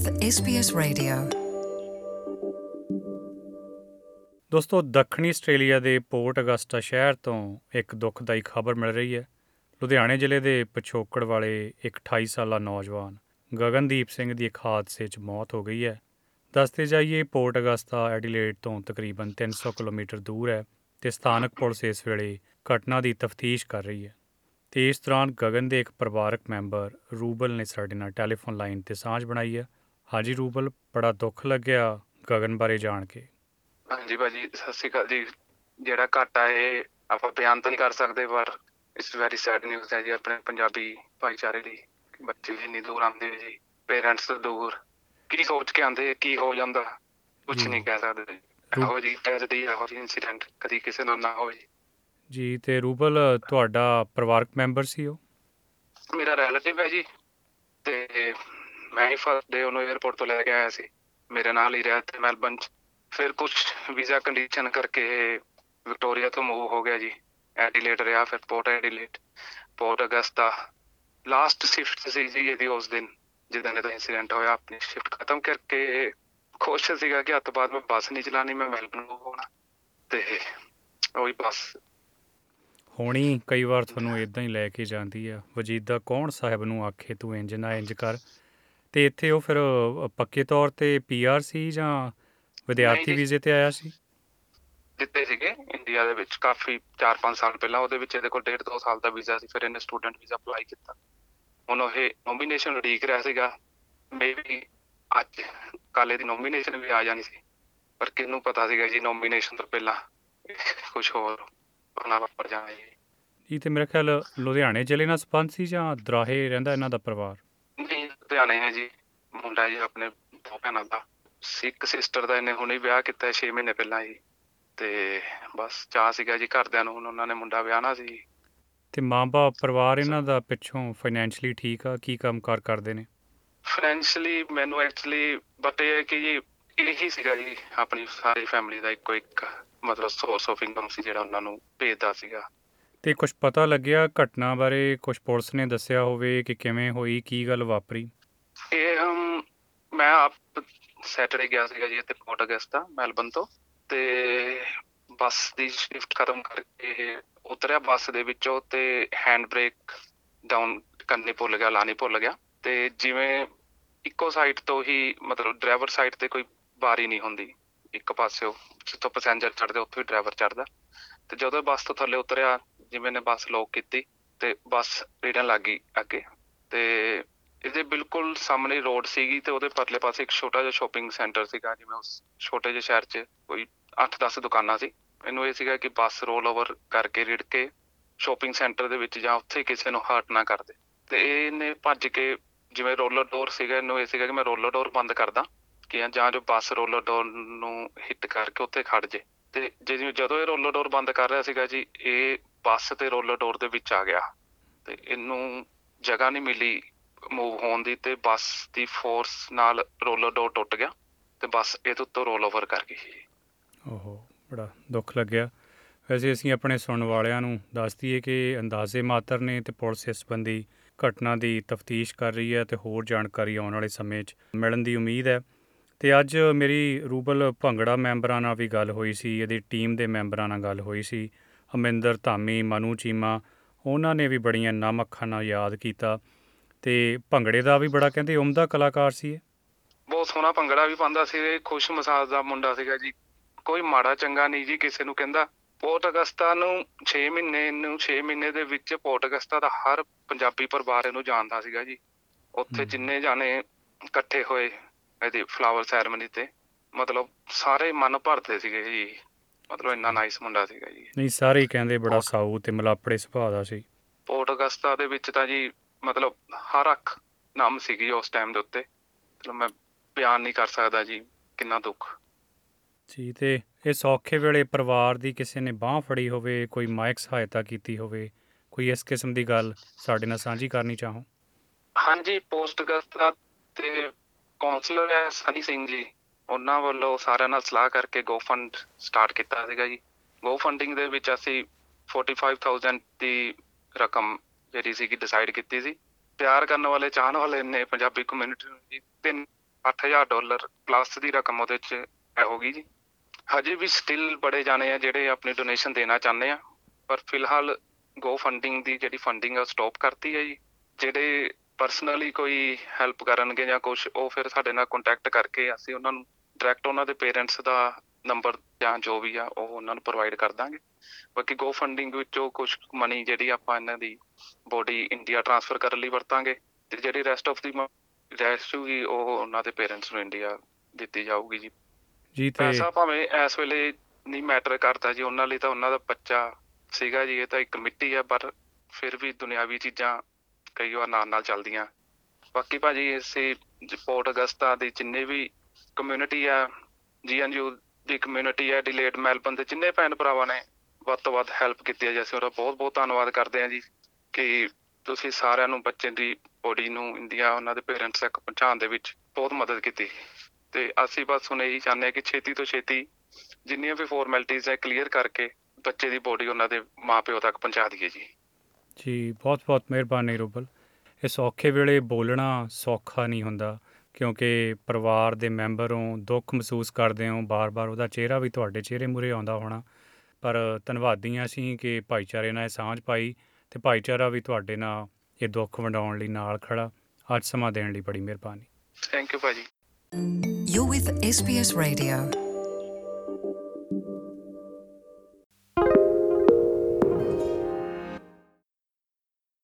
with SBS Radio. ਦੋਸਤੋ, ਦੱਖਣੀ Australia ਦੇ ਪੋਰਟ ਅਗਸਟਾ ਸ਼ਹਿਰ ਤੋਂ ਇੱਕ ਦੁਖਦਾਈ ਖਬਰ ਮਿਲ ਰਹੀ ਹੈ। ਲੁਧਿਆਣੇ ਜ਼ਿਲ੍ਹੇ ਦੇ ਪਛੋਕੜ ਵਾਲੇ ਇੱਕ 28 ਸਾਲਾ ਨੌਜਵਾਨ ਗਗਨਦੀਪ ਸਿੰਘ ਦੀ ਇੱਕ ਹਾਦਸੇ 'ਚ ਮੌਤ ਹੋ ਗਈ ਹੈ। ਦੱਸਦੇ ਜਾਈਏ, ਪੋਰਟ ਅਗਸਟਾ ਐਡੀਲੇਡ ਤੋਂ ਤਕਰੀਬਨ 300 ਕਿਲੋਮੀਟਰ ਦੂਰ ਹੈ ਤੇ ਸਥਾਨਕ ਪੁਲਿਸ ਇਸ ਵੇਲੇ ਘਟਨਾ ਦੀ ਤਫਤੀਸ਼ ਕਰ ਰਹੀ ਹੈ। ਤੇ ਇਸ ਦੌਰਾਨ ਗਗਨ ਦੇ ਇੱਕ ਪਰਿਵਾਰਕ ਮੈਂਬਰ ਰੂਬਲ ਨੇ ਸਾਡੇ ਨਾਲ ਟੈਲੀਫੋਨ ਲਾਈਨ ਤੇ ਸਾਂਝ ਬਣਾਈ ਹੈ। ਹਾਂਜੀ ਰੂਬਲ ਬੜਾ ਦੁੱਖ ਲੱਗਿਆ ਗਗਨ ਬਾਰੇ ਜਾਣ ਕੇ। ਹਾਂਜੀ ਭਾਜੀ ਸਤਿ ਸ਼੍ਰੀ ਅਕਾਲ ਜੀ। ਜਿਹੜਾ ਘਾਟਾ ਇਹ ਆਪਾਂ ਬਿਆਨ ਤਾਂ ਨਹੀਂ ਕਰ ਸਕਦੇ ਪਰ ਇਟਸ ਵੈਰੀ ਸੈਡ ਨਿਊਜ਼ ਹੈ ਜੀ ਆਪਣੇ ਪੰਜਾਬੀ ਭਾਈਚਾਰੇ ਲਈ। ਬੱਚੇ ਇੰਨੀ ਦੂਰ ਆਉਂਦੇ ਜੀ ਪੇਰੈਂਟਸ ਤੋਂ ਦੂਰ। ਕੀ ਸੋਚ ਕੇ ਆਉਂਦੇ ਕੀ ਹੋ ਜਾਂਦਾ ਕੁਝ ਨਹੀਂ ਕਹਿ ਸਕਦੇ। ਇਹੋ ਜੀ ਟ੍ਰੈਜਡੀ ਇਹੋ ਜੀ ਇਨਸੀਡੈਂਟ ਕਦੀ ਕਿਸੇ ਨਾਲ ਨਾ ਹੋਵੇ ਜੀ ਜੀ ਤੇ ਰੂਬਲ ਤੁਹਾਡਾ ਪਰਿਵਾਰਕ ਮੈਂਬਰ ਸੀ ਉਹ? ਮੇਰਾ ਰਿਲੇਟਿਵ ਹੈ ਜੀ ਤੇ ਮੈਂ ਹੀ ਫਸਟ ਡੇ ਉਹਨੂੰ 에ਅਰਪੋਰਟ ਤੋਂ ਲੈ ਕੇ ਆਇਆ ਸੀ। ਮੇਰੇ ਨਾਲ ਹੀ ਰਿਹਾ ਤੇ ਮੈਲਬਨ ਚ ਫਿਰ ਕੁਝ ਵੀਜ਼ਾ ਕੰਡੀਸ਼ਨ ਕਰਕੇ ਵਿਕਟੋਰੀਆ ਤੋਂ ਮੂਵ ਹੋ ਗਿਆ ਜੀ। ਐਡੀਲੇਟ ਰਿਹਾ ਫਿਰ Port Adelaide Port Augusta last shift ਸੀ ਜੀ ਇਹਦੀ ਉਸ ਦਿਨ, ਜਿੱਦਾਂ ਦਾ ਇਨਸੀਡੈਂਟ ਹੋਇਆ। ਆਪਣੀ ਸ਼ਿਫਟ ਖਤਮ ਕਰਕੇ ਖੁਸ਼ ਸੀਗਾ ਕਿ ਅੱਜ ਤੋਂ ਬਾਅਦ ਮੈਂ ਬੱਸ ਨਹੀਂ ਚਲਾਣੀ ਮੈਂ ਮੈਲਬਨ ਮੂਵ ਹੋਣਾ। ਤੇ ਉਹੀ ਬੱਸ। ਹੋਣੀ ਕਈ ਵਾਰ ਤੁਹਾਨੂੰ ਇਦਾਂ ਹੀ ਲੈ ਕੇ ਜਾਂਦੀ ਆ। ਵਜੀਦਾ ਕੌਣ ਸਾਹਿਬ ਨੂੰ ਆਖੇ ਤੂੰ ਇੰਜ ਨਾ ਇੰਜ ਕਰ। ਤੇ ਇੱਥੇ ਉਹ ਫਿਰ ਪੱਕੇ ਤੌਰ ਤੇ ਪੀਆਰ ਸੀ ਜਾਂ ਵਿਦਿਆਰਥੀ। ਵੀਜ਼ੇ ਤੇ ਆਇਆ ਸੀ? ਦਿੱਤੇ ਸੀਗੇ ਇੰਡੀਆ ਦੇ ਵਿੱਚ ਕਾਫੀ 4-5 ਸਾਲ ਪਹਿਲਾਂ। ਉਹਦੇ ਵਿੱਚ ਇਹਦੇ ਕੋਲ 1.5 2 ਸਾਲ ਦਾ ਵੀਜ਼ਾ ਸੀ ਫਿਰ ਇਹਨੇ ਸਟੂਡੈਂਟ ਵੀਜ਼ਾ ਅਪਲਾਈ ਕੀਤਾ। ਹੁਣ ਉਹ ਨੋਮੀਨੇਸ਼ਨ ਉਡੀਕ ਰਿਹਾ ਸੀਗਾ। ਮੇਬੀ ਅੱਜ ਕਾਲੇ ਦੀ ਨੋਮੀਨੇਸ਼ਨ ਵੀ ਆ ਜਾਣੀ ਸੀ। ਪਰ ਕਿਹਨੂੰ ਪਤਾ ਸੀਗਾ ਜੀ ਨੋਮੀਨੇਸ਼ਨ ਤੋਂ ਪਹਿਲਾਂ ਕੁਝ ਹੋਰ ਹੋਣਾ ਵਾਪਰ ਜਾਣਾ ਜੀ। ਜੀ ਤੇ ਮੇਰਾ ਖਿਆਲ ਲੁਧਿਆਣੇ ਜ਼ਿਲ੍ਹੇ ਨਾਲ ਸੰਬੰਧ ਸੀ ਜਾਂ ਦਰਾਹੇ ਰਹਿੰਦਾ ਇਹਨਾਂ ਦਾ ਪਰਿਵਾਰ? ਲੁਧਿਆਣੇ ਹੈ ਜੀ ਮੁੰਡਾ ਜੀ ਆਪਣੇ ਦੋ ਭੈਣਾਂ ਦਾ ਸਿੱਖ ਸਿਸਟਰ ਦਾ ਇਹਨੇ ਹੁਣੇ ਵਿਆਹ ਕੀਤਾ 6 ਮਹੀਨੇ ਪਹਿਲਾਂ ਜੀ। ਤੇ ਬਸ ਚਾਹ ਸੀਗਾ ਜੀ ਘਰਦਿਆਂ ਨੂੰ ਹੁਣ ਉਹਨਾਂ ਨੇ ਮੁੰਡਾ ਵਿਆਹਣਾ ਸੀ। ਤੇ ਮਾਂ-ਬਾਪ ਪਰਿਵਾਰ ਇਹਨਾਂ ਦਾ ਪਿੱਛੋਂ ਫਾਈਨੈਂਸ਼ਲੀ ਠੀਕ ਆ? ਕੀ ਕੰਮ-ਕਾਰ ਕਰਦੇ ਨੇ? ਫਾਈਨੈਂਸ਼ਲੀ ਮੈਨੂੰ ਐਕਚੁਅਲੀ ਬਟ ਇਹ ਹੈ ਕਿ ਜੀ ਇਹੀ ਸੀਗਾ ਜੀ ਆਪਣੀ ਸਾਰੀ ਫੈਮਿਲੀ ਦਾ ਇੱਕੋ ਇੱਕ ਮਤਲਬ ਸੋਰਸ ਆਫ ਇਨਕਮ ਸੀ ਜਿਹੜਾ ਉਹਨਾਂ ਨੂੰ ਭੇਜਦਾ ਸੀਗਾ। ਤੇ ਕੁਝ ਪਤਾ ਲੱਗਿਆ ਘਟਨਾ ਬਾਰੇ? ਕੁਝ ਪੁਲਿਸ ਨੇ ਦੱਸਿਆ ਹੋਵੇ ਕਿ ਕਿਵੇਂ ਹੋਈ ਕੀ ਗੱਲ ਵਾਪਰੀ? ਇਹ ਹਮ, ਮੈਂ ਆਪ ਸੈਟਰਡੇ ਗਿਆ ਸੀਗਾ ਜੀ ਇੱਥੇ ਪੋਰਟ ਅਗਸਟਾ ਮੈਲਬਨ ਤੋਂ ਤੇ ਬੱਸ ਦੀ ਸ਼ਿਫਟ ਖਤਮ ਕਰਕੇ ਇਹ ਉਤਰਿਆ। ਬੱਸ ਦੇ ਵਿੱਚੋਂ ਤੇ ਹੈਂਡ ਬ੍ਰੇਕ ਡਾਊਨ ਕਰਨੀ ਭੁੱਲ ਗਿਆ, ਲਾਣੀ ਭੁੱਲ ਗਿਆ ਤੇ ਜਿਵੇਂ ਇੱਕੋ ਸਾਈਡ ਤੋਂ ਹੀ ਮਤਲਬ ਡਰਾਈਵਰ ਸਾਈਡ ਤੇ ਕੋਈ ਬਾਰੀ ਨਹੀਂ ਹੁੰਦੀ। ਇੱਕ ਪਾਸਿਓ ਜਿੱਥੋਂ ਪੈਸੇਂਜਰ ਚੜਦੇ ਉੱਥੋਂ ਹੀ ਡਰਾਈਵਰ ਚੜਦਾ ਤੇ ਜਦੋਂ ਬੱਸ ਤੋਂ ਥੱਲੇ ਉਤਰਿਆ, ਜਿਵੇਂ ਨੇ ਬੱਸ ਲੋਕ ਕੀਤੀ ਤੇ ਬੱਸ ਰੇੜਨ ਲੱਗ ਗਈ ਅੱਗੇ। ਤੇ ਇਹਦੇ ਬਿਲਕੁਲ ਸਾਹਮਣੇ ਰੋਡ ਸੀਗੀ ਤੇ ਉਹਦੇ ਪਰਲੇ ਪਾਸੇ ਇੱਕ ਛੋਟਾ ਜਿਹਾ ਸ਼ਾਪਿੰਗ ਸੈਂਟਰ ਸੀਗਾ, ਜਿਵੇਂ ਉਸ ਛੋਟੇ ਜਿਹੇ ਸ਼ਹਿਰ 'ਚ ਕੋਈ 8-10 ਦੁਕਾਨਾਂ ਸੀ। ਮੈਨੂੰ ਇਹ ਸੀਗਾ ਕਿ ਬੱਸ ਰੋਲ ਓਵਰ ਕਰਕੇ ਰਿੜ ਕੇ ਸ਼ਾਪਿੰਗ ਸੈਂਟਰ ਦੇ ਵਿੱਚ ਜਾਂ ਉੱਥੇ ਕਿਸੇ ਨੂੰ ਹਰਟ ਨਾ ਕਰ ਦੇ। ਤੇ ਇਹਨੇ ਭੱਜ ਕੇ ਜਿਵੇਂ ਰੋਲਰ ਡੋਰ ਸੀਗਾ, ਇਹਨੂੰ ਇਹ ਸੀਗਾ ਕਿ ਮੈਂ ਰੋਲਰ ਡੋਰ ਬੰਦ ਕਰਦਾ ਕਿ ਜਾਂ ਜੋ ਬੱਸ ਰੋਲਰ ਡੋਰ ਨੂੰ ਹਿੱਟ ਕਰਕੇ ਉੱਥੇ ਖੜ ਜੇ। ਤੇ ਜਿਵੇਂ ਜਦੋਂ ਇਹ ਰੋਲਰ ਡੋਰ ਬੰਦ ਕਰ ਰਿਹਾ ਸੀਗਾ ਜੀ, ਇਹ ਬੱਸ ਤੇ ਰੋਲਰ ਡੋਰ ਦੇ ਵਿੱਚ ਆ ਗਿਆ। ਤੇ ਇਹਨੂੰ ਜਗ੍ਹਾ ਨਹੀਂ ਮਿਲੀ ਮੂਵ ਹੋਣ ਦੀ ਤੇ ਬੱਸ ਦੀ ਫੋਰਸ ਨਾਲ ਰੋਲਰ ਡੋਰ ਟੁੱਟ ਗਿਆ ਤੇ ਬੱਸ ਇਹਦੇ ਉੱਤੋਂ ਰੋਲ ਓਵਰ ਕਰ ਗਈ। ਓਹੋ, ਬੜਾ ਦੁੱਖ ਲੱਗਿਆ। ਵੈਸੇ ਅਸੀਂ ਆਪਣੇ ਸੁਣਨ ਵਾਲਿਆਂ ਨੂੰ ਦੱਸ ਦਈਏ ਕਿ ਅੰਦਾਜ਼ੇ ਮਾਤਰ ਨੇ ਤੇ ਪੁਲਿਸ ਇਸ ਸੰਬੰਧੀ ਘਟਨਾ ਦੀ ਤਫਤੀਸ਼ ਕਰ ਰਹੀ ਹੈ ਤੇ ਹੋਰ ਜਾਣਕਾਰੀ ਆਉਣ ਵਾਲੇ ਸਮੇਂ 'ਚ ਮਿਲਣ ਦੀ ਉਮੀਦ ਹੈ। ਤੇ ਅੱਜ ਮੇਰੀ ਰੂਬਲ ਭੰਗੜਾ ਮੈਂਬਰਾਂ ਨਾਲ ਵੀ ਗੱਲ ਹੋਈ ਸੀ, ਇਹਦੀ ਟੀਮ ਦੇ ਮੈਂਬਰਾਂ ਨਾਲ ਗੱਲ ਹੋਈ ਸੀ। ਅਮਿੰਦਰ, ਧਾਮੀ, ਮਨੂ ਚੀਮਾ, ਉਹਨਾਂ ਨੇ ਵੀ ਬੜੀਆਂ ਨਮ ਅੱਖਾਂ ਨਾਲ ਯਾਦ ਕੀਤਾ। ਤੇ ਭੰਗੜੇ ਦਾ ਵੀ ਬੜਾ ਕਹਿੰਦੇ ਉਮਦਾ ਕਲਾਕਾਰ ਸੀ ਇਹ। ਬਹੁਤ ਸੋਹਣਾ ਭੰਗੜਾ ਵੀ ਪਾਉਂਦਾ ਸੀ ਇਹ ਖੁਸ਼ ਮਸਾਜ ਦਾ ਮੁੰਡਾ ਸੀਗਾ ਜੀ। ਕੋਈ ਮਾੜਾ ਚੰਗਾ ਨਹੀਂ ਜੀ ਕਿਸੇ ਨੂੰ ਕਹਿੰਦਾ। ਪੋਰਟ ਅਗਸਤਾ ਨੂੰ 6 ਮਹੀਨੇ ਨੂੰ 6 ਮਹੀਨੇ ਦੇ ਵਿੱਚ ਪੋਰਟ ਅਗਸਤਾ ਦਾ ਹਰ ਪੰਜਾਬੀ ਪਰਿਵਾਰ ਇਹਨੂੰ ਜਾਣਦਾ ਸੀਗਾ ਜੀ। ਉੱਥੇ। ਜਿੰਨੇ ਜਾਣੇ ਇਕੱਠੇ ਹੋਏ ਇਹਦੀ ਫਲਾਵਰ ਸੈਰੇਮਨੀ ਤੇ ਮਤਲਬ ਸਾਰੇ ਮਨ ਭਰਦੇ ਸੀਗੇ ਜੀ। ਮਤਲਬ ਇੰਨਾ ਨਾਈਸ ਮੁੰਡਾ ਸੀਗਾ ਜੀ। ਨਹੀਂ ਸਾਰੇ ਕਹਿੰਦੇ ਬੜਾ। ਸਾਊ ਤੇ ਮਲਾਪੜੇ ਸੁਭਾਅ ਦਾ ਸੀ। ਪੋਰਟ ਅਗਸਤਾ ਦੇ ਵਿੱਚ ਤਾਂ ਜੀ ਮਤਲਬ ਹਰ ਅੱਖ ਨਾਮ ਸੀਗੀ ਉਸ ਟਾਈਮ ਦੇ ਉੱਤੇ। ਮਤਲਬ ਮੈਂ ਬਿਆਨ ਨਹੀਂ ਕਰ ਸਕਦਾ ਜੀ ਕਿੰਨਾ ਦੁੱਖ। ਜੀ ਤੇ ਇਹ ਸੌਖੇ ਵੇਲੇ ਪਰਿਵਾਰ ਦੀ ਕਿਸੇ ਨੇ ਬਾਹ ਫੜੀ ਹੋਵੇ ਕੋਈ ਮਾਇਕ ਸਹਾਇਤਾ ਕੀਤੀ ਹੋਵੇ ਕੋਈ ਇਸ ਕਿਸਮ ਦੀ ਗੱਲ ਸਾਡੇ ਨਾਲ ਸਾਂਝੀ ਕਰਨੀ ਚਾਹੋ? ਹਾਂਜੀ ਪੋਸਟ ਅਗਸਤਾ ਤੇ ਕਾਉਂਸਲਰ ਹੈ ਸਨੀ ਸਿੰਘ ਜੀ। ਉਹਨਾਂ ਵੱਲੋਂ ਸਾਰਿਆਂ ਨਾਲ ਸਲਾਹ ਕਰਕੇ ਗੋ ਫੰਡ ਸਟਾਰਟ ਕੀਤਾ ਸੀਗਾ ਜੀ। ਗੋ ਫੰਡਿੰਗ ਦੇ ਵਿੱਚ ਅਸੀਂ 45000 ਦੀ ਰਕਮ ਜਿਹੜੀ ਸੀਗੀ ਡਿਸਾਈਡ ਕੀਤੀ ਸੀ। ਪਿਆਰ ਕਰਨ ਵਾਲੇ, ਚਾਹਣ ਵਾਲੇ ਨੇ ਪੰਜਾਬੀ ਕਮਿਊਨਿਟੀ ਨੂੰ ਜੀ ਤਿੰਨ 8000 ਡਾਲਰ ਪਲੱਸ ਦੀ ਰਕਮ ਉਹਦੇ 'ਚ ਐ ਹੋ ਗਈ ਜੀ। ਹਜੇ ਵੀ ਸਟਿਲ ਬੜੇ ਜਾਣੇ ਆ ਜਿਹੜੇ ਆਪਣੀ ਡੋਨੇਸ਼ਨ ਦੇਣਾ ਚਾਹੁੰਦੇ ਆ। ਪਰ ਫਿਲਹਾਲ ਗੋ ਫੰਡਿੰਗ ਦੀ ਜਿਹੜੀ ਫੰਡਿੰਗ ਆ ਸਟਾਪ ਕਰਤੀ ਹੈ ਜੀ। ਜਿਹੜੇ ਪਰਸਨਲੀ ਕੋਈ ਹੈਲਪ ਕਰਨਗੇ ਜਾਂ ਕੁਝ ਉਹ ਫਿਰ ਸਾਡੇ ਨਾਲ ਕੰਟੈਕਟ ਕਰਕੇ ਅਸੀਂ ਉਹਨਾਂ ਨੂੰ ਡਾਇਰੈਕਟ ਉਹਨਾਂ ਦੇ ਪੇਰੈਂਟਸ ਦਾ ਨੰਬਰ ਜਾਂ ਜੋ ਵੀ ਆ ਉਹ ਉਹਨਾਂ ਨੂੰ ਪ੍ਰੋਵਾਈਡ ਕਰ ਦਾਂਗੇ। ਬਾਕੀ ਗੋ ਫੰਡਿੰਗ ਵਿੱਚੋਂ ਕੁਝ ਮਨੀ ਜਿਹੜੀ ਆਪਾਂ ਇਹਨਾਂ ਦੀ ਬੋਡੀ ਇੰਡੀਆ ਟ੍ਰਾਂਸਫਰ ਕਰਨ ਲਈ ਵਰਤਾਂਗੇ ਤੇ ਜਿਹੜੀ ਰੈਸਟ ਆਫ ਦੀ ਰੈਸਟ ਹੋਊਗੀ ਉਹ ਉਹਨਾਂ ਦੇ ਪੇਰੈਂਟਸ ਨੂੰ ਇੰਡੀਆ ਦਿੱਤੀ ਜਾਊਗੀ ਜੀ। ਜੀ ਤੇ ਪੈਸਾ ਭਾਵੇਂ ਇਸ ਵੇਲੇ ਨਹੀਂ ਮੈਟਰ ਕਰਦਾ ਜੀ ਉਹਨਾਂ ਲਈ ਤਾਂ ਉਹਨਾਂ ਦਾ ਬੱਚਾ ਸੀਗਾ ਜੀ ਇਹ ਤਾਂ ਇੱਕ ਮਿੱਟੀ ਆ ਪਰ ਫਿਰ ਵੀ ਦੁਨਿਆਵੀ ਚੀਜ਼ਾਂ ਕਈ ਵਾਰ ਨਾਲ ਨਾਲ ਚੱਲਦੀਆਂ। ਬਾਕੀ ਭਾਜੀ ਇਸੇ ਪੋਰਟ ਅਗਸਤਾ ਦੇ ਜਿੰਨੇ ਵੀ ਕਮਿਊਨਿਟੀ ਆ ਜੀਐਨਯੂ ਦੀ ਕਮਿਊਨਿਟੀ ਆ ਡਿਲੇਟ ਮੈਲਬਨ ਦੇ ਜਿੰਨੇ ਭੈਣ ਭਰਾਵਾਂ ਨੇ, ਵੱਧ ਤੋਂ ਵੱਧ ਹੈਲਪ ਕੀਤੀ ਹੈ ਜੀ ਅਸੀਂ ਉਹਦਾ ਬਹੁਤ ਬਹੁਤ ਧੰਨਵਾਦ ਕਰਦੇ ਹਾਂ ਜੀ ਕਿ ਤੁਸੀਂ ਸਾਰਿਆਂ ਨੂੰ ਬੱਚੇ ਦੀ ਬੋਡੀ ਨੂੰ ਇੰਡੀਆ ਉਹਨਾਂ ਦੇ ਪੇਰੈਂਟਸ ਤੱਕ ਪਹੁੰਚਾਉਣ ਦੇ ਵਿੱਚ ਬਹੁਤ ਮਦਦ ਕੀਤੀ। ਤੇ ਅਸੀਂ ਬਸ ਹੁਣ ਇਹੀ ਚਾਹੁੰਦੇ ਹਾਂ ਕਿ ਛੇਤੀ ਤੋਂ ਛੇਤੀ ਜਿੰਨੀਆਂ ਵੀ ਫਾਰਮੈਲਿਟੀਆਂ ਹੈ ਕਲੀਅਰ ਕਰਕੇ ਬੱਚੇ ਦੀ ਬੋਡੀ ਉਹਨਾਂ ਦੇ ਮਾਪਿਓ ਤੱਕ ਪਹੁੰਚਾ ਦਈਏ ਜੀ। ਜੀ, ਬਹੁਤ ਬਹੁਤ ਮਿਹਰਬਾਨੀ ਰੂਬਲ। ਇਸ ਔਖੇ ਵੇਲੇ ਬੋਲਣਾ ਸੌਖਾ ਨਹੀਂ ਹੁੰਦਾ। ਕਿਉਂਕਿ ਪਰਿਵਾਰ ਦੇ ਮੈਂਬਰੋਂ ਦੁੱਖ ਮਹਿਸੂਸ ਕਰਦੇ ਹੋ ਬਾਰ-ਬਾਰ ਉਹਦਾ ਚਿਹਰਾ ਵੀ ਤੁਹਾਡੇ ਚਿਹਰੇ ਮੂਰੇ ਆਉਂਦਾ ਹੋਣਾ। ਪਰ ਧੰਨਵਾਦੀ ਹਾਂ ਅਸੀਂ ਕਿ ਭਾਈਚਾਰੇ ਨਾਲ ਇਹ ਸਾਂਝ ਪਾਈ ਤੇ ਭਾਈਚਾਰਾ ਵੀ ਤੁਹਾਡੇ ਨਾਲ ਇਹ ਦੁੱਖ ਵੰਡਾਉਣ ਲਈ ਨਾਲ ਖੜਾ। ਅੱਜ ਸਮਾਂ ਦੇਣ ਲਈ ਬੜੀ ਮਿਹਰਬਾਨੀ। ਥੈਂਕ ਯੂ ਭਾਜੀ। You're with SBS Radio.